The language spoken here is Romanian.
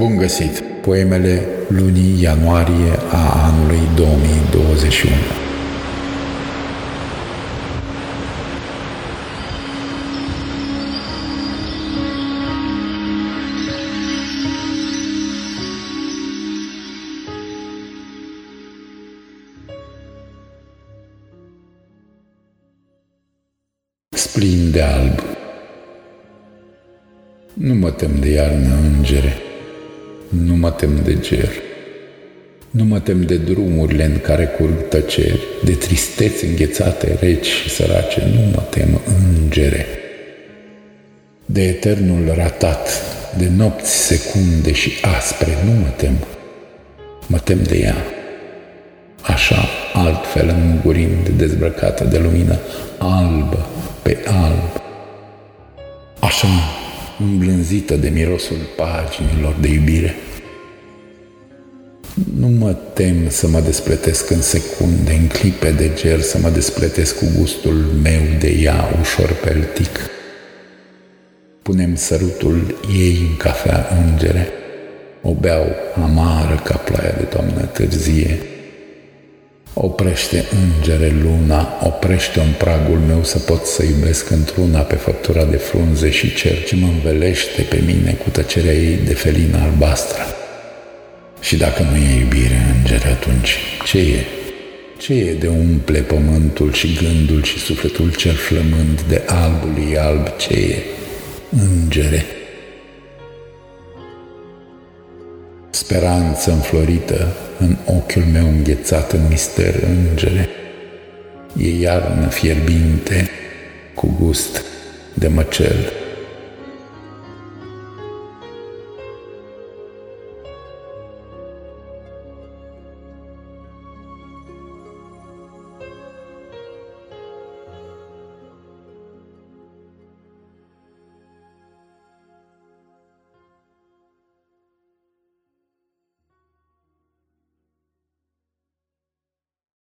Bun găsit! Poemele lunii ianuarie a anului 2021. Splin de alb Nu mă tem de iarnă, îngere, nu mă tem de ger. Nu mă tem de drumurile în care curg tăceri, de tristeți înghețate, reci și sărace, nu mă tem, îngere. De eternul ratat, de nopți secunde și aspre, nu mă tem, mă tem de ea. Așa, altfel îngurind, dezbrăcată de lumină, albă pe alb. Așa, îmblânzită de mirosul paginilor de iubire. Nu mă tem să mă despletesc în secunde, în clipe de ger, să mă despletesc cu gustul meu de ea ușor peltic. Punem sărutul ei în cafea îngere, o beau amară ca ploaia de toamnă târzie, Oprește, îngere, luna, oprește în pragul meu să pot să iubesc într-una pe făptura de frunze și cer ce mă învelește pe mine cu tăcerea ei de felină albastră. Și dacă nu e iubire, îngere, atunci ce e? Ce e de umple pământul și gândul și sufletul cel flămând de albului alb? Ce e? Îngere. speranță înflorită în ochiul meu înghețat în mister îngere. E iarnă fierbinte cu gust de măcel.